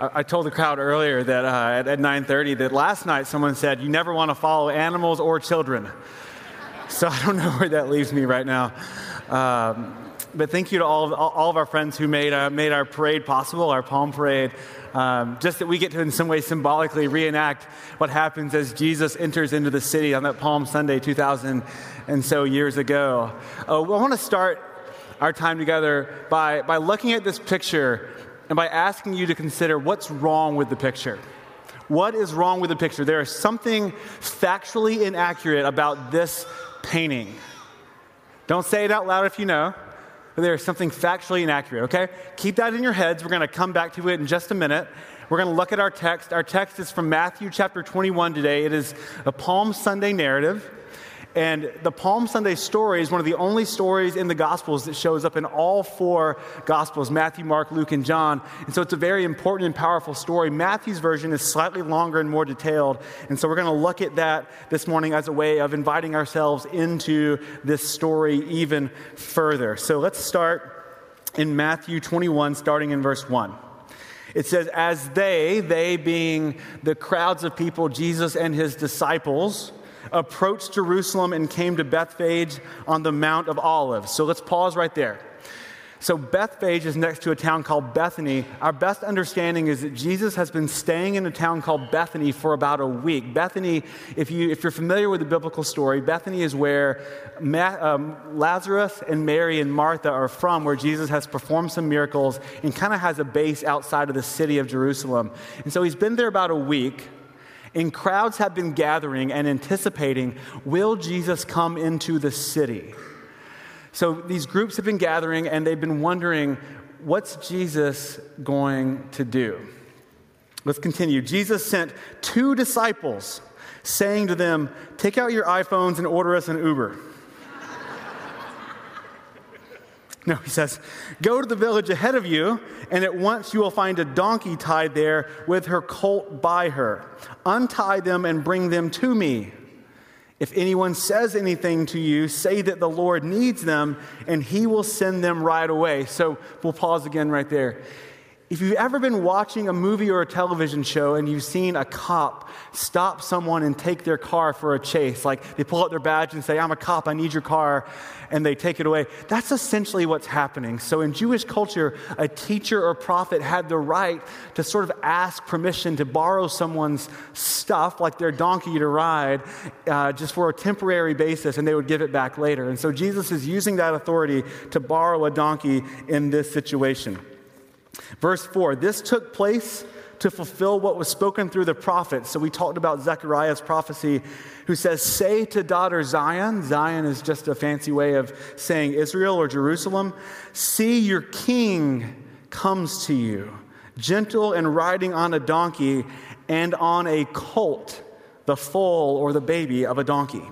I told the crowd earlier that uh, at, at 9:30 that last night someone said you never want to follow animals or children. So I don't know where that leaves me right now. Um, but thank you to all of, all of our friends who made, uh, made our parade possible, our palm parade. Um, just that we get to, in some way, symbolically reenact what happens as Jesus enters into the city on that Palm Sunday 2,000 and so years ago. Uh, I want to start our time together by, by looking at this picture and by asking you to consider what's wrong with the picture. What is wrong with the picture? There is something factually inaccurate about this painting. Don't say it out loud if you know, but there is something factually inaccurate, okay? Keep that in your heads. We're going to come back to it in just a minute. We're going to look at our text. Our text is from Matthew chapter 21 today. It is a Palm Sunday narrative. And the Palm Sunday story is one of the only stories in the Gospels that shows up in all four Gospels Matthew, Mark, Luke, and John. And so it's a very important and powerful story. Matthew's version is slightly longer and more detailed. And so we're going to look at that this morning as a way of inviting ourselves into this story even further. So let's start in Matthew 21, starting in verse 1. It says, As they, they being the crowds of people, Jesus and his disciples, approached Jerusalem and came to Bethphage on the Mount of Olives. So let's pause right there. So, Bethphage is next to a town called Bethany. Our best understanding is that Jesus has been staying in a town called Bethany for about a week. Bethany, if, you, if you're familiar with the biblical story, Bethany is where Ma- um, Lazarus and Mary and Martha are from, where Jesus has performed some miracles and kind of has a base outside of the city of Jerusalem. And so, he's been there about a week. And crowds have been gathering and anticipating will Jesus come into the city? So these groups have been gathering and they've been wondering what's Jesus going to do? Let's continue. Jesus sent two disciples saying to them, Take out your iPhones and order us an Uber. No, he says, Go to the village ahead of you, and at once you will find a donkey tied there with her colt by her. Untie them and bring them to me. If anyone says anything to you, say that the Lord needs them, and he will send them right away. So we'll pause again right there. If you've ever been watching a movie or a television show and you've seen a cop stop someone and take their car for a chase, like they pull out their badge and say, I'm a cop, I need your car, and they take it away, that's essentially what's happening. So in Jewish culture, a teacher or prophet had the right to sort of ask permission to borrow someone's stuff, like their donkey to ride, uh, just for a temporary basis, and they would give it back later. And so Jesus is using that authority to borrow a donkey in this situation. Verse 4 this took place to fulfill what was spoken through the prophets. So we talked about Zechariah's prophecy, who says, Say to daughter Zion, Zion is just a fancy way of saying Israel or Jerusalem, see your king comes to you, gentle and riding on a donkey and on a colt, the foal or the baby of a donkey.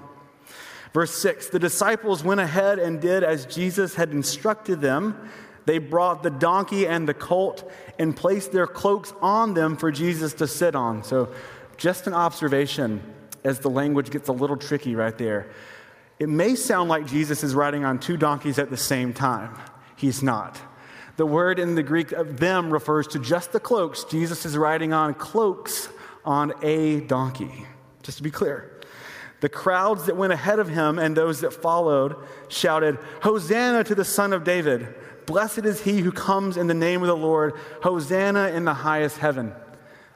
Verse 6 The disciples went ahead and did as Jesus had instructed them. They brought the donkey and the colt and placed their cloaks on them for Jesus to sit on. So, just an observation as the language gets a little tricky right there. It may sound like Jesus is riding on two donkeys at the same time. He's not. The word in the Greek of them refers to just the cloaks. Jesus is riding on cloaks on a donkey, just to be clear. The crowds that went ahead of him and those that followed shouted, Hosanna to the Son of David! Blessed is he who comes in the name of the Lord. Hosanna in the highest heaven.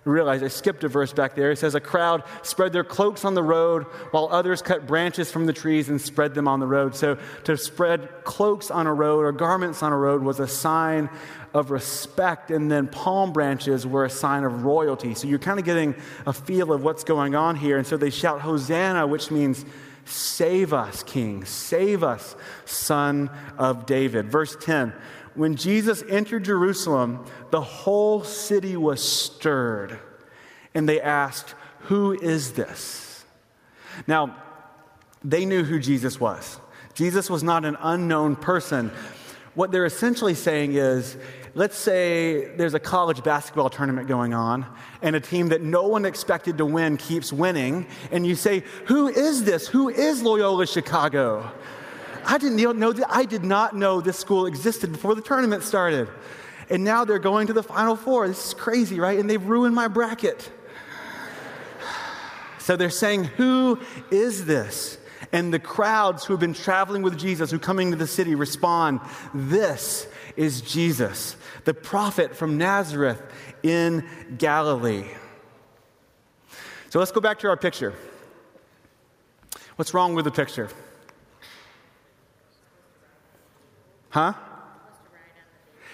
I realize I skipped a verse back there. It says, A crowd spread their cloaks on the road, while others cut branches from the trees and spread them on the road. So to spread cloaks on a road or garments on a road was a sign of respect, and then palm branches were a sign of royalty. So you're kind of getting a feel of what's going on here. And so they shout, Hosanna, which means Save us, King. Save us, Son of David. Verse 10 When Jesus entered Jerusalem, the whole city was stirred, and they asked, Who is this? Now, they knew who Jesus was. Jesus was not an unknown person. What they're essentially saying is, let's say there's a college basketball tournament going on, and a team that no one expected to win keeps winning, and you say, Who is this? Who is Loyola Chicago? I didn't know that. I did not know this school existed before the tournament started. And now they're going to the Final Four. This is crazy, right? And they've ruined my bracket. So they're saying, Who is this? And the crowds who have been traveling with Jesus, who coming to the city, respond, This is Jesus, the prophet from Nazareth in Galilee. So let's go back to our picture. What's wrong with the picture? Huh?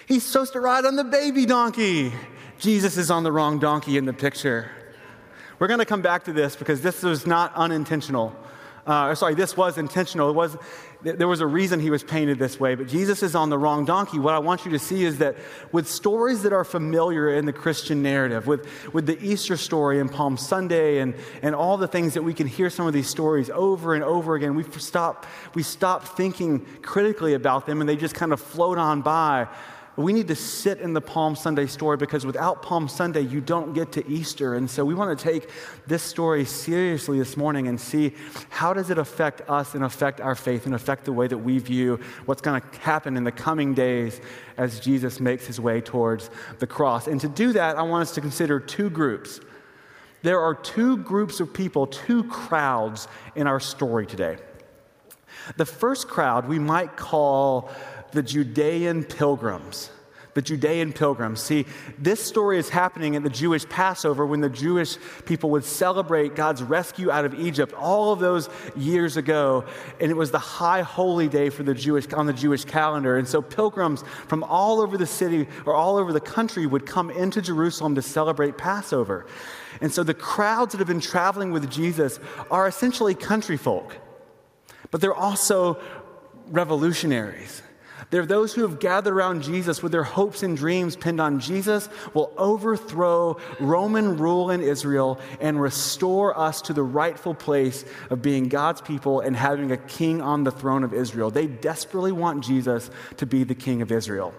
He's supposed to ride on the baby donkey. Jesus is on the wrong donkey in the picture. We're going to come back to this because this was not unintentional. Uh, sorry, this was intentional. It was, there was a reason he was painted this way, but Jesus is on the wrong donkey. What I want you to see is that with stories that are familiar in the Christian narrative, with, with the Easter story and Palm Sunday and, and all the things that we can hear some of these stories over and over again, we stop, we stop thinking critically about them and they just kind of float on by we need to sit in the Palm Sunday story because without Palm Sunday, you don't get to Easter. And so we want to take this story seriously this morning and see how does it affect us and affect our faith and affect the way that we view what's going to happen in the coming days as Jesus makes his way towards the cross. And to do that, I want us to consider two groups. There are two groups of people, two crowds in our story today. The first crowd we might call the Judean pilgrims. The Judean pilgrims. See, this story is happening at the Jewish Passover when the Jewish people would celebrate God's rescue out of Egypt all of those years ago. And it was the high holy day for the Jewish, on the Jewish calendar. And so pilgrims from all over the city or all over the country would come into Jerusalem to celebrate Passover. And so the crowds that have been traveling with Jesus are essentially country folk, but they're also revolutionaries. There are those who have gathered around Jesus with their hopes and dreams pinned on Jesus will overthrow Roman rule in Israel and restore us to the rightful place of being God's people and having a king on the throne of Israel. They desperately want Jesus to be the king of Israel.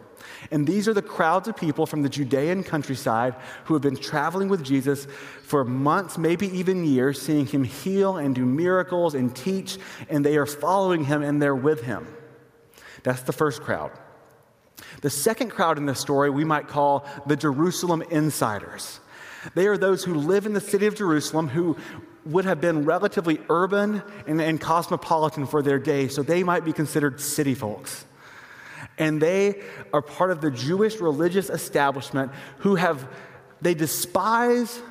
And these are the crowds of people from the Judean countryside who have been traveling with Jesus for months, maybe even years, seeing him heal and do miracles and teach, and they are following him and they're with him. That's the first crowd. The second crowd in this story we might call the Jerusalem insiders. They are those who live in the city of Jerusalem who would have been relatively urban and, and cosmopolitan for their day, so they might be considered city folks. And they are part of the Jewish religious establishment who have, they despise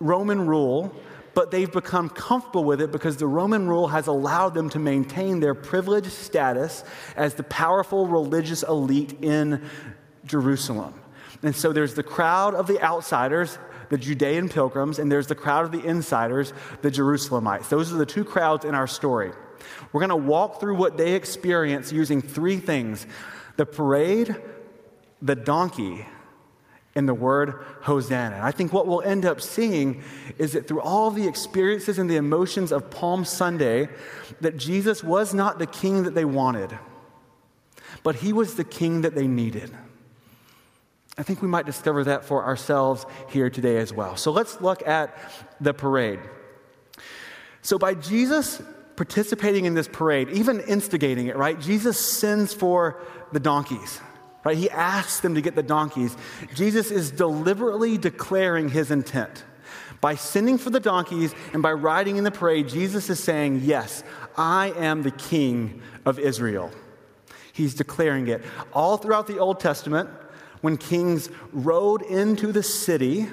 Roman rule but they've become comfortable with it because the Roman rule has allowed them to maintain their privileged status as the powerful religious elite in Jerusalem. And so there's the crowd of the outsiders, the Judean pilgrims, and there's the crowd of the insiders, the Jerusalemites. Those are the two crowds in our story. We're going to walk through what they experience using three things the parade, the donkey, in the word Hosanna. And I think what we'll end up seeing is that through all the experiences and the emotions of Palm Sunday, that Jesus was not the king that they wanted, but he was the king that they needed. I think we might discover that for ourselves here today as well. So let's look at the parade. So, by Jesus participating in this parade, even instigating it, right, Jesus sends for the donkeys. Right? He asks them to get the donkeys. Jesus is deliberately declaring his intent. By sending for the donkeys and by riding in the parade, Jesus is saying, Yes, I am the king of Israel. He's declaring it. All throughout the Old Testament, when kings rode into the city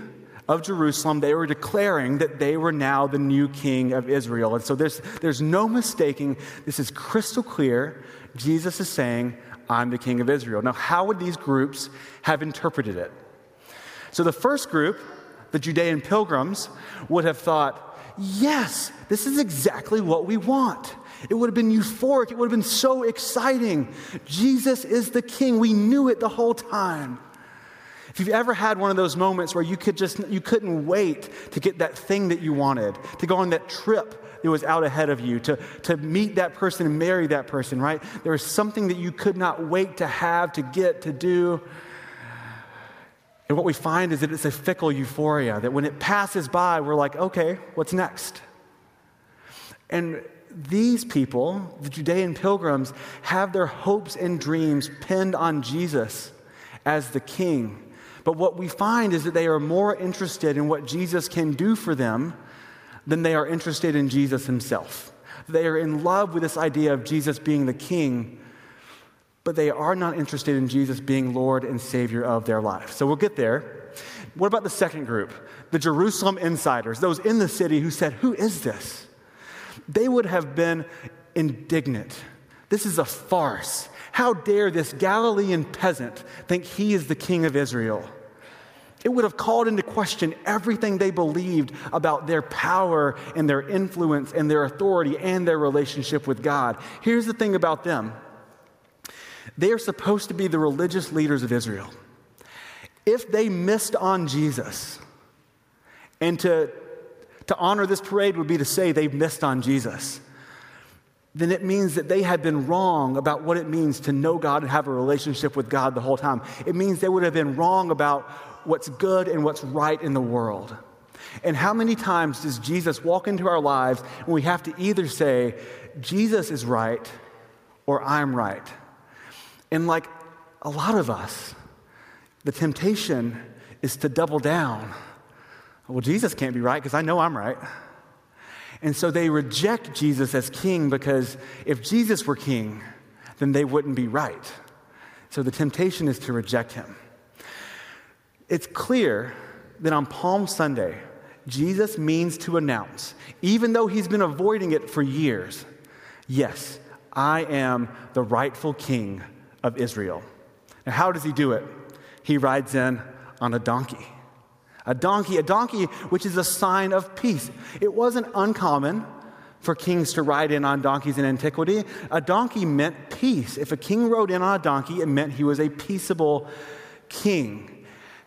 of Jerusalem, they were declaring that they were now the new king of Israel. And so there's, there's no mistaking, this is crystal clear. Jesus is saying, I'm the king of Israel. Now, how would these groups have interpreted it? So, the first group, the Judean pilgrims, would have thought, yes, this is exactly what we want. It would have been euphoric. It would have been so exciting. Jesus is the king. We knew it the whole time. If you've ever had one of those moments where you could just you couldn't wait to get that thing that you wanted, to go on that trip that was out ahead of you, to, to meet that person and marry that person, right? There was something that you could not wait to have, to get, to do. And what we find is that it's a fickle euphoria, that when it passes by, we're like, okay, what's next? And these people, the Judean pilgrims, have their hopes and dreams pinned on Jesus as the king. But what we find is that they are more interested in what Jesus can do for them than they are interested in Jesus himself. They are in love with this idea of Jesus being the king, but they are not interested in Jesus being Lord and Savior of their life. So we'll get there. What about the second group? The Jerusalem insiders, those in the city who said, Who is this? They would have been indignant. This is a farce. How dare this Galilean peasant think he is the king of Israel? It would have called into question everything they believed about their power and their influence and their authority and their relationship with God. Here's the thing about them they are supposed to be the religious leaders of Israel. If they missed on Jesus, and to, to honor this parade would be to say they missed on Jesus, then it means that they had been wrong about what it means to know God and have a relationship with God the whole time. It means they would have been wrong about what's good and what's right in the world. And how many times does Jesus walk into our lives and we have to either say, Jesus is right or I'm right? And like a lot of us, the temptation is to double down. Well, Jesus can't be right because I know I'm right. And so they reject Jesus as king because if Jesus were king, then they wouldn't be right. So the temptation is to reject him. It's clear that on Palm Sunday, Jesus means to announce, even though he's been avoiding it for years, yes, I am the rightful king of Israel. Now, how does he do it? He rides in on a donkey. A donkey, a donkey which is a sign of peace. It wasn't uncommon for kings to ride in on donkeys in antiquity. A donkey meant peace. If a king rode in on a donkey, it meant he was a peaceable king.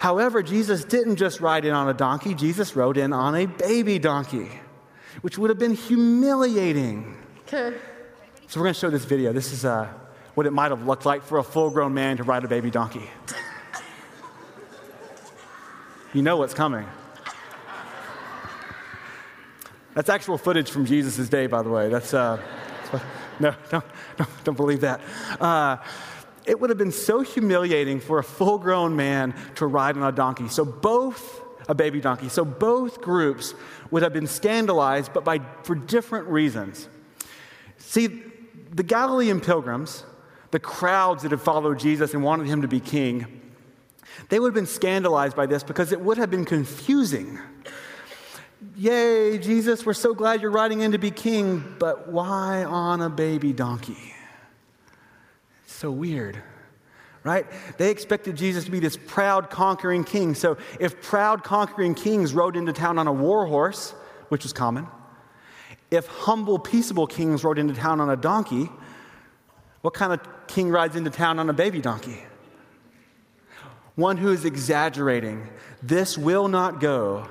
However, Jesus didn't just ride in on a donkey, Jesus rode in on a baby donkey, which would have been humiliating. so, we're going to show this video. This is uh, what it might have looked like for a full grown man to ride a baby donkey. You know what's coming. That's actual footage from Jesus' day, by the way. That's, uh, that's no, don't, don't, don't, believe that. Uh, it would have been so humiliating for a full grown man to ride on a donkey. So, both, a baby donkey, so both groups would have been scandalized, but by, for different reasons. See, the Galilean pilgrims, the crowds that had followed Jesus and wanted him to be king, they would have been scandalized by this because it would have been confusing. Yay, Jesus, we're so glad you're riding in to be king, but why on a baby donkey? So weird, right? They expected Jesus to be this proud, conquering king. So if proud, conquering kings rode into town on a war horse, which was common, if humble, peaceable kings rode into town on a donkey, what kind of king rides into town on a baby donkey? one who is exaggerating. This will not go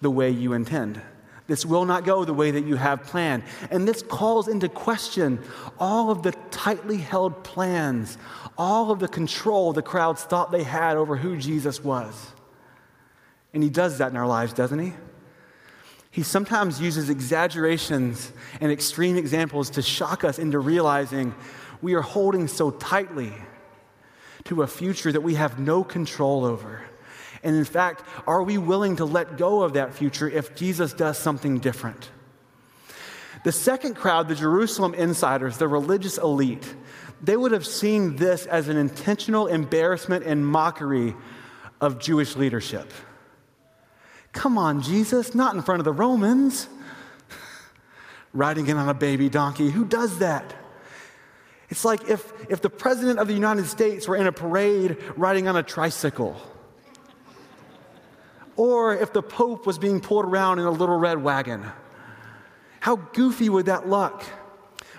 the way you intend. This will not go the way that you have planned. And this calls into question all of the tightly held plans, all of the control the crowds thought they had over who Jesus was. And he does that in our lives, doesn't he? He sometimes uses exaggerations and extreme examples to shock us into realizing we are holding so tightly to a future that we have no control over? And in fact, are we willing to let go of that future if Jesus does something different? The second crowd, the Jerusalem insiders, the religious elite, they would have seen this as an intentional embarrassment and mockery of Jewish leadership. Come on, Jesus, not in front of the Romans. Riding in on a baby donkey. Who does that? It's like if, if the President of the United States were in a parade riding on a tricycle. Or if the Pope was being pulled around in a little red wagon. How goofy would that look?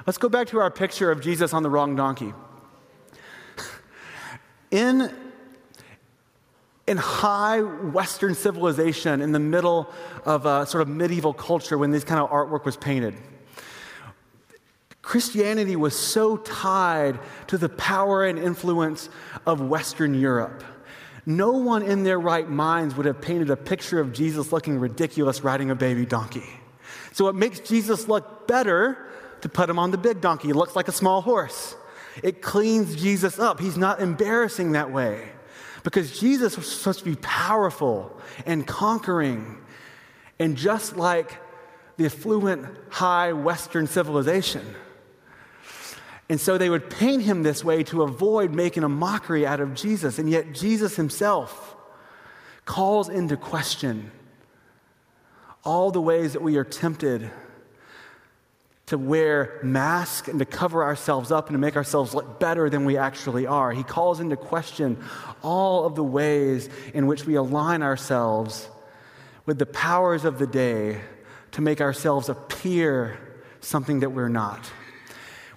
Let's go back to our picture of Jesus on the wrong donkey. In, in high Western civilization, in the middle of a sort of medieval culture when this kind of artwork was painted, Christianity was so tied to the power and influence of Western Europe. No one in their right minds would have painted a picture of Jesus looking ridiculous riding a baby donkey. So it makes Jesus look better to put him on the big donkey. He looks like a small horse. It cleans Jesus up. He's not embarrassing that way. Because Jesus was supposed to be powerful and conquering. And just like the affluent, high Western civilization. And so they would paint him this way to avoid making a mockery out of Jesus. And yet, Jesus himself calls into question all the ways that we are tempted to wear masks and to cover ourselves up and to make ourselves look better than we actually are. He calls into question all of the ways in which we align ourselves with the powers of the day to make ourselves appear something that we're not.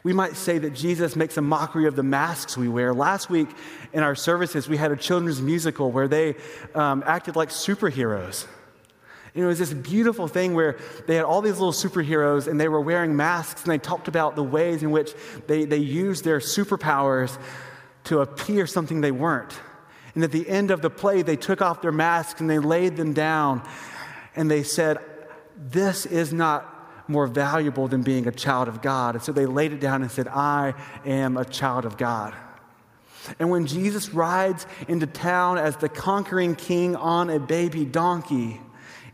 We might say that Jesus makes a mockery of the masks we wear. Last week in our services, we had a children's musical where they um, acted like superheroes. And it was this beautiful thing where they had all these little superheroes and they were wearing masks and they talked about the ways in which they, they used their superpowers to appear something they weren't. And at the end of the play, they took off their masks and they laid them down and they said, This is not more valuable than being a child of God. And so they laid it down and said, I am a child of God. And when Jesus rides into town as the conquering king on a baby donkey,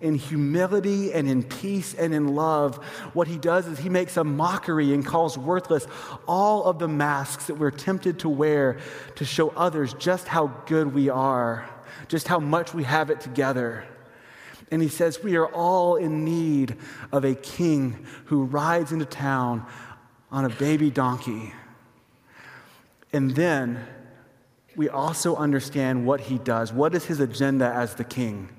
in humility and in peace and in love, what he does is he makes a mockery and calls worthless all of the masks that we're tempted to wear to show others just how good we are, just how much we have it together. And he says, We are all in need of a king who rides into town on a baby donkey. And then we also understand what he does. What is his agenda as the king?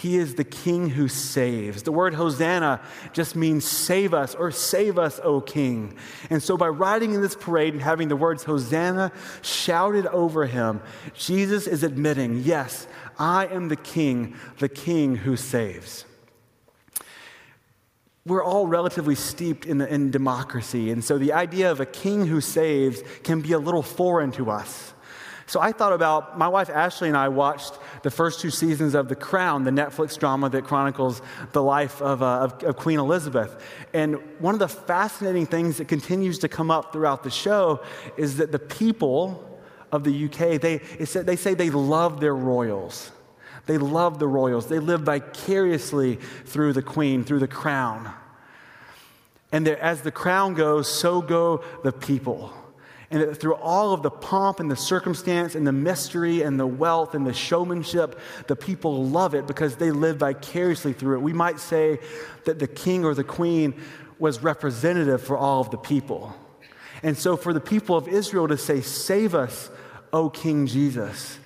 He is the king who saves. The word Hosanna just means save us or save us, O king. And so, by riding in this parade and having the words Hosanna shouted over him, Jesus is admitting, yes, I am the king, the king who saves. We're all relatively steeped in, in democracy, and so the idea of a king who saves can be a little foreign to us. So I thought about my wife Ashley and I watched the first two seasons of The Crown, the Netflix drama that chronicles the life of, uh, of, of, Queen Elizabeth. And one of the fascinating things that continues to come up throughout the show is that the people of the UK, they, they say they love their royals. They love the royals. They live vicariously through the queen, through the crown. And as the crown goes, so go the people. And that through all of the pomp and the circumstance and the mystery and the wealth and the showmanship, the people love it because they live vicariously through it. We might say that the king or the queen was representative for all of the people. And so, for the people of Israel to say, Save us, O King Jesus,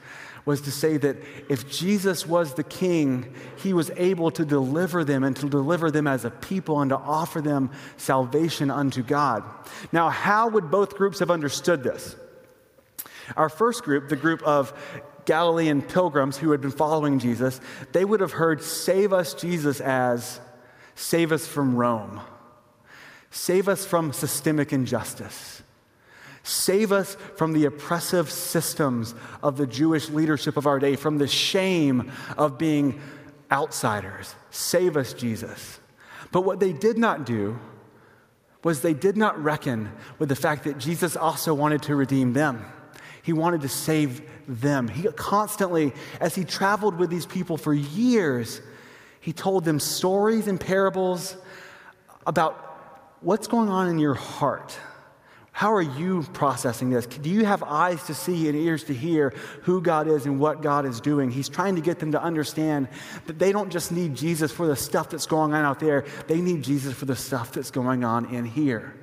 was to say that if Jesus was the king, he was able to deliver them and to deliver them as a people and to offer them salvation unto God. Now, how would both groups have understood this? Our first group, the group of Galilean pilgrims who had been following Jesus, they would have heard, Save us, Jesus, as save us from Rome, save us from systemic injustice. Save us from the oppressive systems of the Jewish leadership of our day, from the shame of being outsiders. Save us, Jesus. But what they did not do was they did not reckon with the fact that Jesus also wanted to redeem them. He wanted to save them. He constantly, as he traveled with these people for years, he told them stories and parables about what's going on in your heart how are you processing this? Do you have eyes to see and ears to hear who God is and what God is doing? He's trying to get them to understand that they don't just need Jesus for the stuff that's going on out there, they need Jesus for the stuff that's going on in here.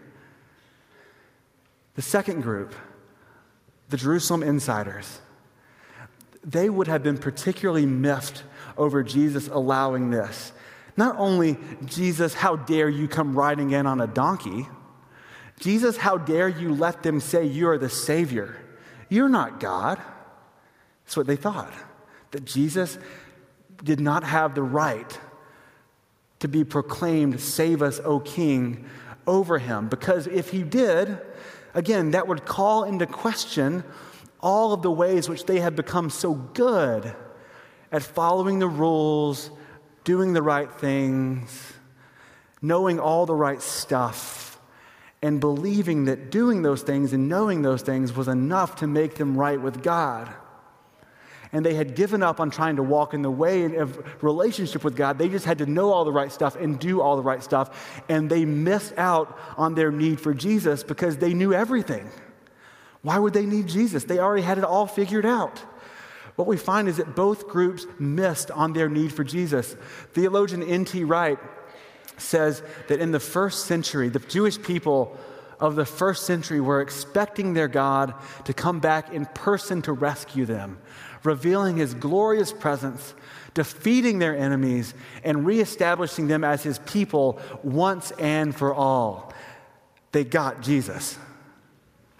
The second group, the Jerusalem insiders, they would have been particularly miffed over Jesus allowing this. Not only, Jesus, how dare you come riding in on a donkey? Jesus, how dare you let them say you are the Savior? You're not God. That's what they thought. That Jesus did not have the right to be proclaimed, Save us, O King, over him. Because if he did, again, that would call into question all of the ways which they had become so good at following the rules, doing the right things, knowing all the right stuff and believing that doing those things and knowing those things was enough to make them right with God. and they had given up on trying to walk in the way of relationship with God. They just had to know all the right stuff and do all the right stuff. And they missed out on their need for Jesus because they knew everything. Why would they need Jesus? They already had it all figured out. What we find is that both groups missed on their need for Jesus. Theologian N.T. Wright says that in the first century, the Jewish people of the first century were expecting their God to come back in person to rescue them revealing his glorious presence, defeating their enemies, and reestablishing them as his people once and for all. They got Jesus.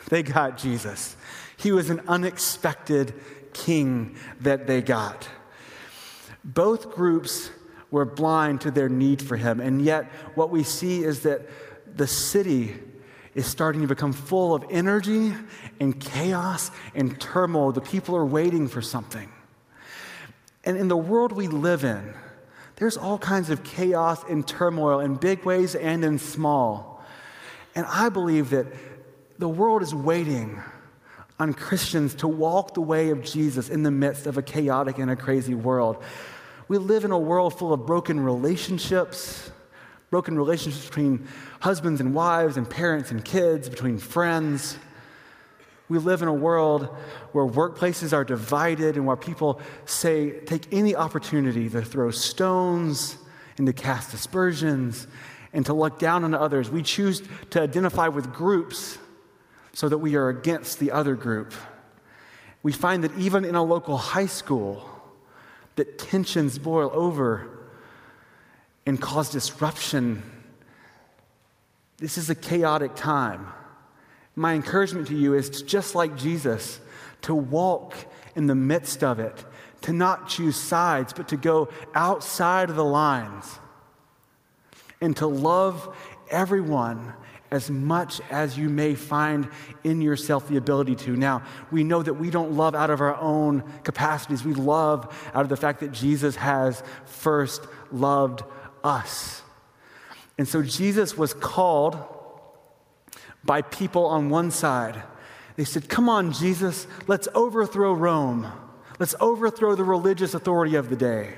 They got Jesus. He was an unexpected king that they got. Both groups were blind to their need for him, and yet what we see is that the city is starting to become full of energy and chaos and turmoil. The people are waiting for something. And in the world we live in, there's all kinds of chaos and turmoil in big ways and in small. And I believe that the world is waiting on Christians to walk the way of Jesus in the midst of a chaotic and a crazy world. We live in a world full of broken relationships, broken relationships between husbands and wives and parents and kids, between friends. We live in a world where workplaces are divided and where people say, take any opportunity to throw stones and to cast aspersions and to look down on others. We choose to identify with groups so that we are against the other group. We find that even in a local high school, that tensions boil over and cause disruption. This is a chaotic time. My encouragement to you is to, just like Jesus, to walk in the midst of it, to not choose sides, but to go outside of the lines and to love everyone as much as you may find in yourself the ability to. Now, we know that we don't love out of our own capacities. We love out of the fact that Jesus has first loved us. And so Jesus was called by people on one side. They said, Come on, Jesus, let's overthrow Rome. Let's overthrow the religious authority of the day.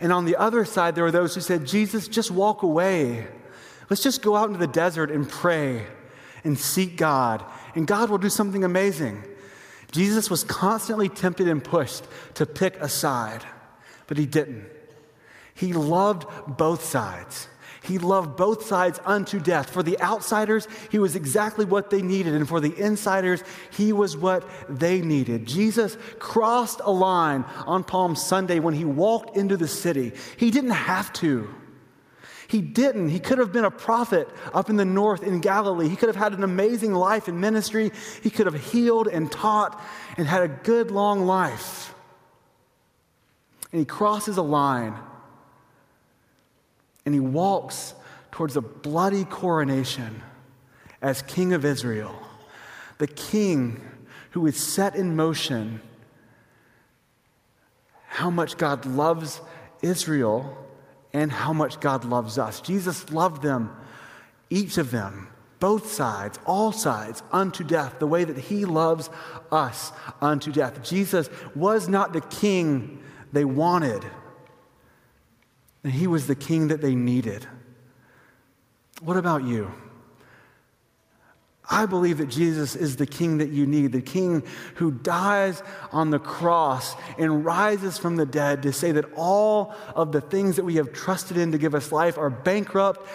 And on the other side, there were those who said, Jesus, just walk away. Let's just go out into the desert and pray and seek God, and God will do something amazing. Jesus was constantly tempted and pushed to pick a side, but he didn't. He loved both sides. He loved both sides unto death. For the outsiders, he was exactly what they needed. And for the insiders, he was what they needed. Jesus crossed a line on Palm Sunday when he walked into the city. He didn't have to. He didn't. He could have been a prophet up in the north in Galilee. He could have had an amazing life in ministry. He could have healed and taught and had a good long life. And he crosses a line and he walks towards a bloody coronation as King of Israel, the King who is set in motion how much God loves Israel and how much God loves us. Jesus loved them, each of them, both sides, all sides, unto death, the way that He loves us unto death. Jesus was not the king they wanted and he was the king that they needed. What about you? I believe that Jesus is the king that you need, the king who dies on the cross and rises from the dead to say that all of the things that we have trusted in to give us life are bankrupt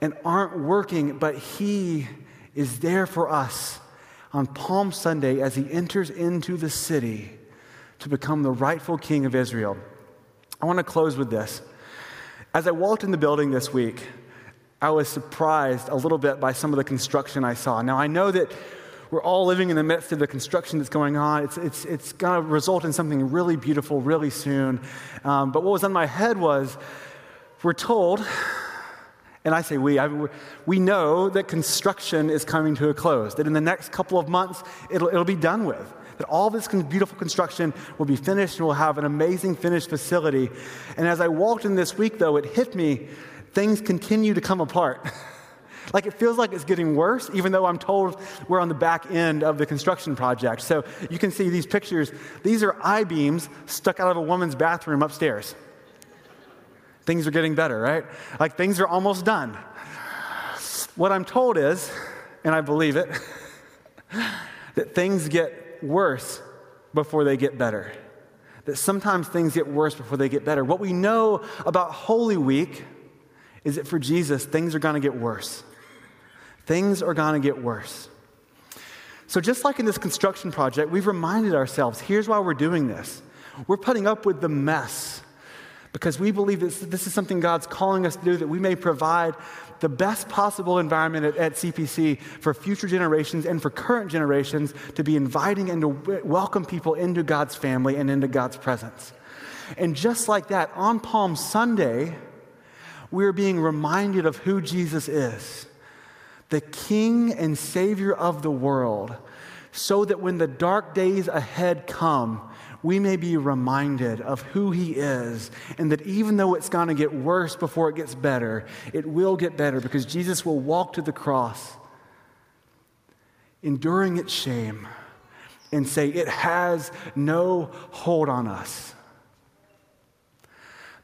and aren't working, but he is there for us on Palm Sunday as he enters into the city to become the rightful king of Israel. I want to close with this. As I walked in the building this week, I was surprised a little bit by some of the construction I saw. Now, I know that we're all living in the midst of the construction that's going on. It's, it's, it's going to result in something really beautiful really soon. Um, but what was on my head was we're told, and I say we, I, we know that construction is coming to a close, that in the next couple of months, it'll, it'll be done with that all this beautiful construction will be finished and we'll have an amazing finished facility. And as I walked in this week, though, it hit me things continue to come apart. Like it feels like it's getting worse, even though I'm told we're on the back end of the construction project. So you can see these pictures. These are I beams stuck out of a woman's bathroom upstairs. Things are getting better, right? Like things are almost done. What I'm told is, and I believe it, that things get worse before they get better. That sometimes things get worse before they get better. What we know about Holy Week is that for Jesus, things are going to get worse. Things are going to get worse. So, just like in this construction project, we've reminded ourselves here's why we're doing this. We're putting up with the mess because we believe this, this is something God's calling us to do, that we may provide the best possible environment at, at, CPC for future generations and for current generations to be inviting and to w- welcome people into God's family and into God's presence. And just like that, on Palm Sunday, we're being reminded of who Jesus is the King and Savior of the world, so that when the dark days ahead come, we may be reminded of who He is, and that even though it's going to get worse before it gets better, it will get better because Jesus will walk to the cross, enduring its shame, and say, It has no hold on us.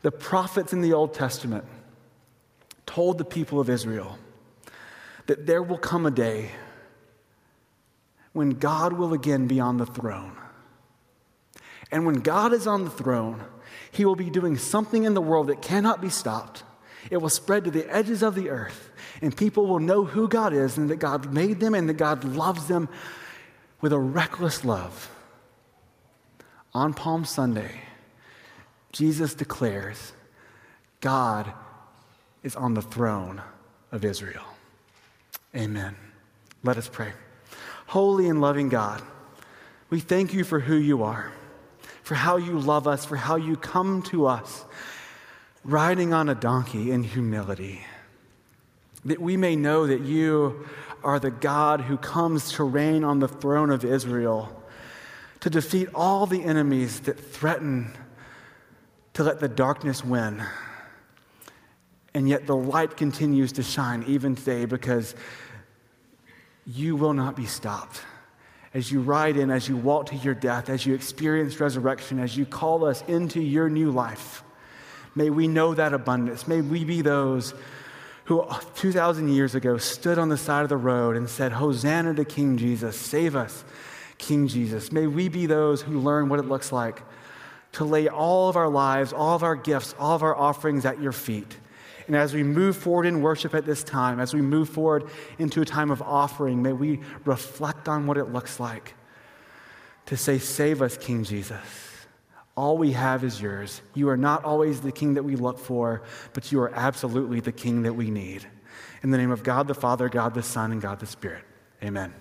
The prophets in the Old Testament told the people of Israel that there will come a day when God will again be on the throne. And when God is on the throne, he will be doing something in the world that cannot be stopped. It will spread to the edges of the earth, and people will know who God is and that God made them and that God loves them with a reckless love. On Palm Sunday, Jesus declares God is on the throne of Israel. Amen. Let us pray. Holy and loving God, we thank you for who you are for how you love us, for how you come to us riding on a donkey in humility. That we may know that you are the God who comes to reign on the throne of Israel, to defeat all the enemies that threaten to let the darkness win. And yet the light continues to shine even today because you will not be stopped as you ride in, as you walk to your death, as you experience resurrection, as you call us into your new life. May we know that abundance. May we be those who 2,000 years ago stood on the side of the road and said, Hosanna to King Jesus, save us, King Jesus. May we be those who learn what it looks like to lay all of our lives, all of our gifts, all of our offerings at your feet and as we move forward in worship at this time, as we move forward into a time of offering, may we reflect on what it looks like to say, Save us, King Jesus. All we have is yours. You are not always the king that we look for, but you are absolutely the king that we need. In the name of God the Father, God the Son, and God the Spirit. Amen.